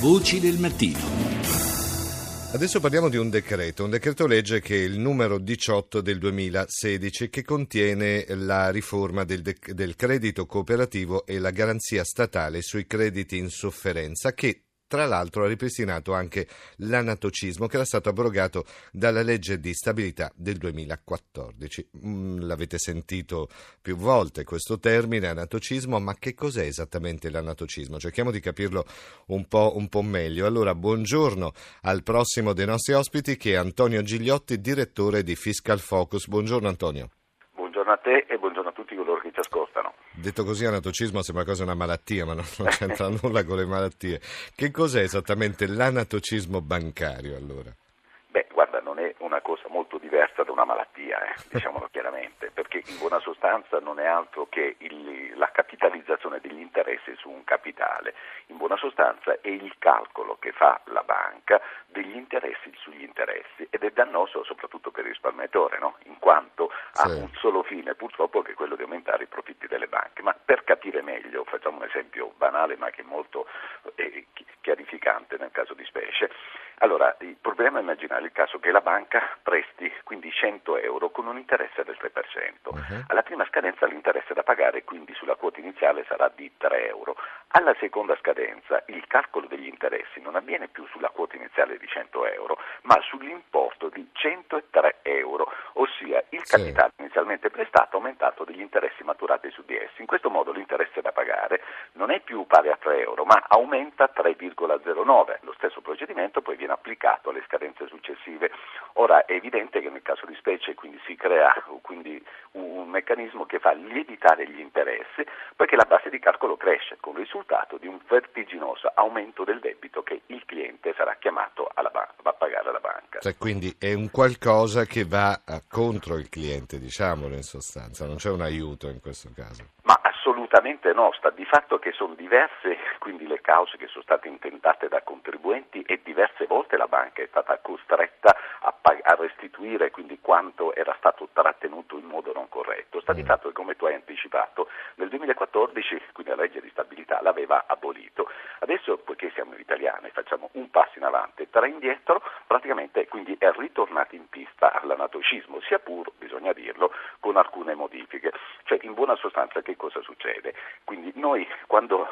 Voci del mattino. Adesso parliamo di un decreto, un decreto legge che è il numero 18 del 2016 che contiene la riforma del, de- del credito cooperativo e la garanzia statale sui crediti in sofferenza che tra l'altro ha ripristinato anche l'anatocismo che era stato abrogato dalla legge di stabilità del 2014. Mm, l'avete sentito più volte questo termine, anatocismo, ma che cos'è esattamente l'anatocismo? Cerchiamo di capirlo un po', un po' meglio. Allora, buongiorno al prossimo dei nostri ospiti che è Antonio Gigliotti, direttore di Fiscal Focus. Buongiorno Antonio. Buongiorno a te e buongiorno a tutti coloro che ci ascoltano. Detto così, anatocismo sembra quasi una malattia, ma non, non c'entra nulla con le malattie. Che cos'è esattamente l'anatocismo bancario allora? Beh, guarda, non è una cosa molto diversa da una malattia, eh, diciamolo chiaramente, perché in buona sostanza non è altro che il, la capitalizzazione degli interessi su un capitale. In buona sostanza è il calcolo che fa la banca degli interessi sugli interessi ed è dannoso soprattutto per il risparmiatore, no? in quanto sì. ha un solo fine, purtroppo, che è quello di aumentare i profitti delle banche. Ma per capire meglio, facciamo un esempio banale ma che è molto eh, chiarificante nel caso di specie. Allora, il problema è immaginare il caso che la banca presti quindi 100 euro con un interesse del 3%. Uh-huh. Alla prima scadenza l'interesse da pagare quindi sulla quota iniziale sarà di 3 euro. Alla seconda scadenza il calcolo degli interessi non avviene più sulla quota iniziale di 100 euro, ma sull'importo di 103 euro, il capitale sì. inizialmente prestato aumentato degli interessi maturati su di essi. In questo modo l'interesse da pagare non è più pari a 3 euro, ma aumenta 3,09. Lo stesso procedimento poi viene applicato alle scadenze successive. Ora è evidente che nel caso di specie quindi si crea quindi, un meccanismo che fa lievitare gli interessi perché la base di calcolo cresce con il risultato di un vertiginoso aumento del debito che il cliente sarà chiamato ba- a pagare alla banca. Cioè, quindi è un qualcosa che va contro il cliente, diciamolo in sostanza, non c'è un aiuto in questo caso. Assolutamente no, sta di fatto che sono diverse quindi le cause che sono state intentate da contribuenti e diverse volte la banca è stata costretta a, pag- a restituire quindi quanto era stato trattenuto in modo non corretto. Sta di mm. fatto che come tu hai anticipato nel 2014 quindi la legge di stabilità l'aveva abolito. Adesso poiché siamo italiani facciamo un passo in avanti e tre indietro, praticamente quindi è ritornato in pista l'anatocismo, sia pur, bisogna dirlo, con alcune modifiche. In buona sostanza che cosa succede? Quindi noi quando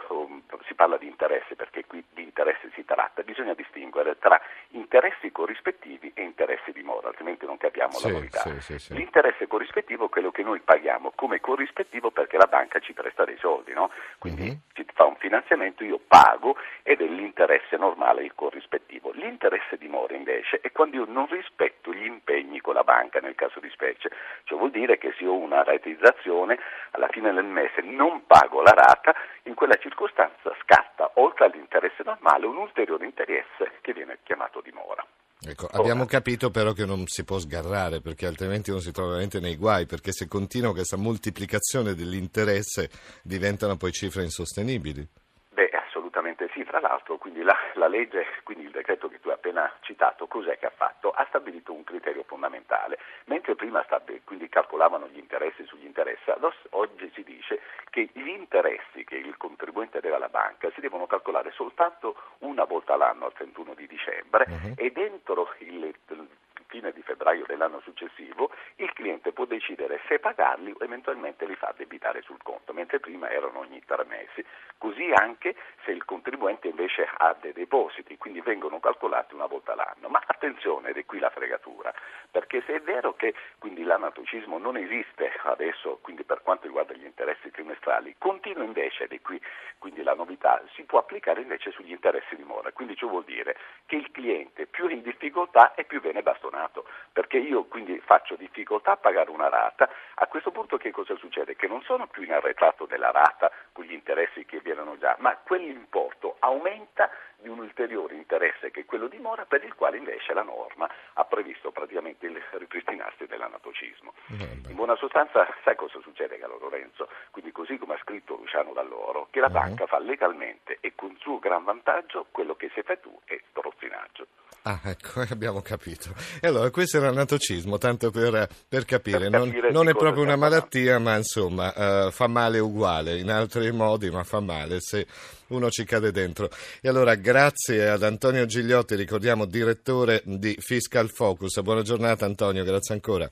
si parla di interesse, perché qui di interesse si tratta, bisogna distinguere tra interessi corrispettivi e interessi di mora, altrimenti non capiamo sì, la novità. Sì, sì, L'interesse corrispettivo è quello che noi paghiamo come corrispettivo perché la banca ci presta dei soldi, no? quindi mm-hmm. ci fa un finanziamento, io pago ed è l'interesse normale il corrispettivo. L'interesse di mora invece è quando io non rispetto gli impegni con la banca nel caso di specie, cioè vuol dire che se ho una rateizzazione alla fine del mese non pago la rata, in quella circostanza scatta oltre all'interesse normale un ulteriore interesse che viene chiamato di mora. Ecco, abbiamo capito però che non si può sgarrare perché altrimenti uno si trova veramente nei guai perché se continua questa moltiplicazione dell'interesse diventano poi cifre insostenibili. Sì, tra l'altro quindi la, la legge, quindi il decreto che tu hai appena citato, cos'è che ha fatto? Ha stabilito un criterio fondamentale, mentre prima stab- quindi calcolavano gli interessi sugli interessi, oggi si dice che gli interessi che il contribuente deve alla banca si devono calcolare soltanto una volta l'anno al 31 di dicembre uh-huh. e dentro il fine di febbraio dell'anno successivo, il cliente può decidere se pagarli o eventualmente li fa debitare sul conto, mentre prima erano ogni tre mesi. Così anche se il contribuente invece ha dei depositi, quindi vengono calcolati una volta l'anno. Ma attenzione, ed è qui la fregatura, perché se è vero che quindi l'anatocismo non esiste adesso, quindi per quanto riguarda gli interessi trimestrali, continua invece, ed è qui quindi la novità, si può applicare invece sugli interessi di mora. Quindi ciò vuol dire che il cliente più è in difficoltà e più viene bastonato, perché io quindi faccio difficoltà a pagare una rata, a questo punto che cosa succede? Che non sono più in arretrato della rata con gli interessi che avevano già, ma quell'importo aumenta di un ulteriore interesse che è quello di mora per il quale invece la norma ha previsto praticamente il ripristinarsi dell'anatocismo. In buona sostanza sai cosa succede caro Lorenzo? Quindi così come ha scritto Luciano Dall'Oro, che la uh-huh. banca fa legalmente e con suo gran vantaggio quello che se fai tu è strozzinaggio. Ah, ecco, abbiamo capito. E allora, questo era l'anatocismo, tanto per, per capire. Per non, capire non di è proprio una malattia, ma insomma, eh, fa male uguale, in altri modi, ma fa male se uno ci cade dentro. E allora, grazie ad Antonio Gigliotti, ricordiamo direttore di Fiscal Focus. Buona giornata Antonio, grazie ancora.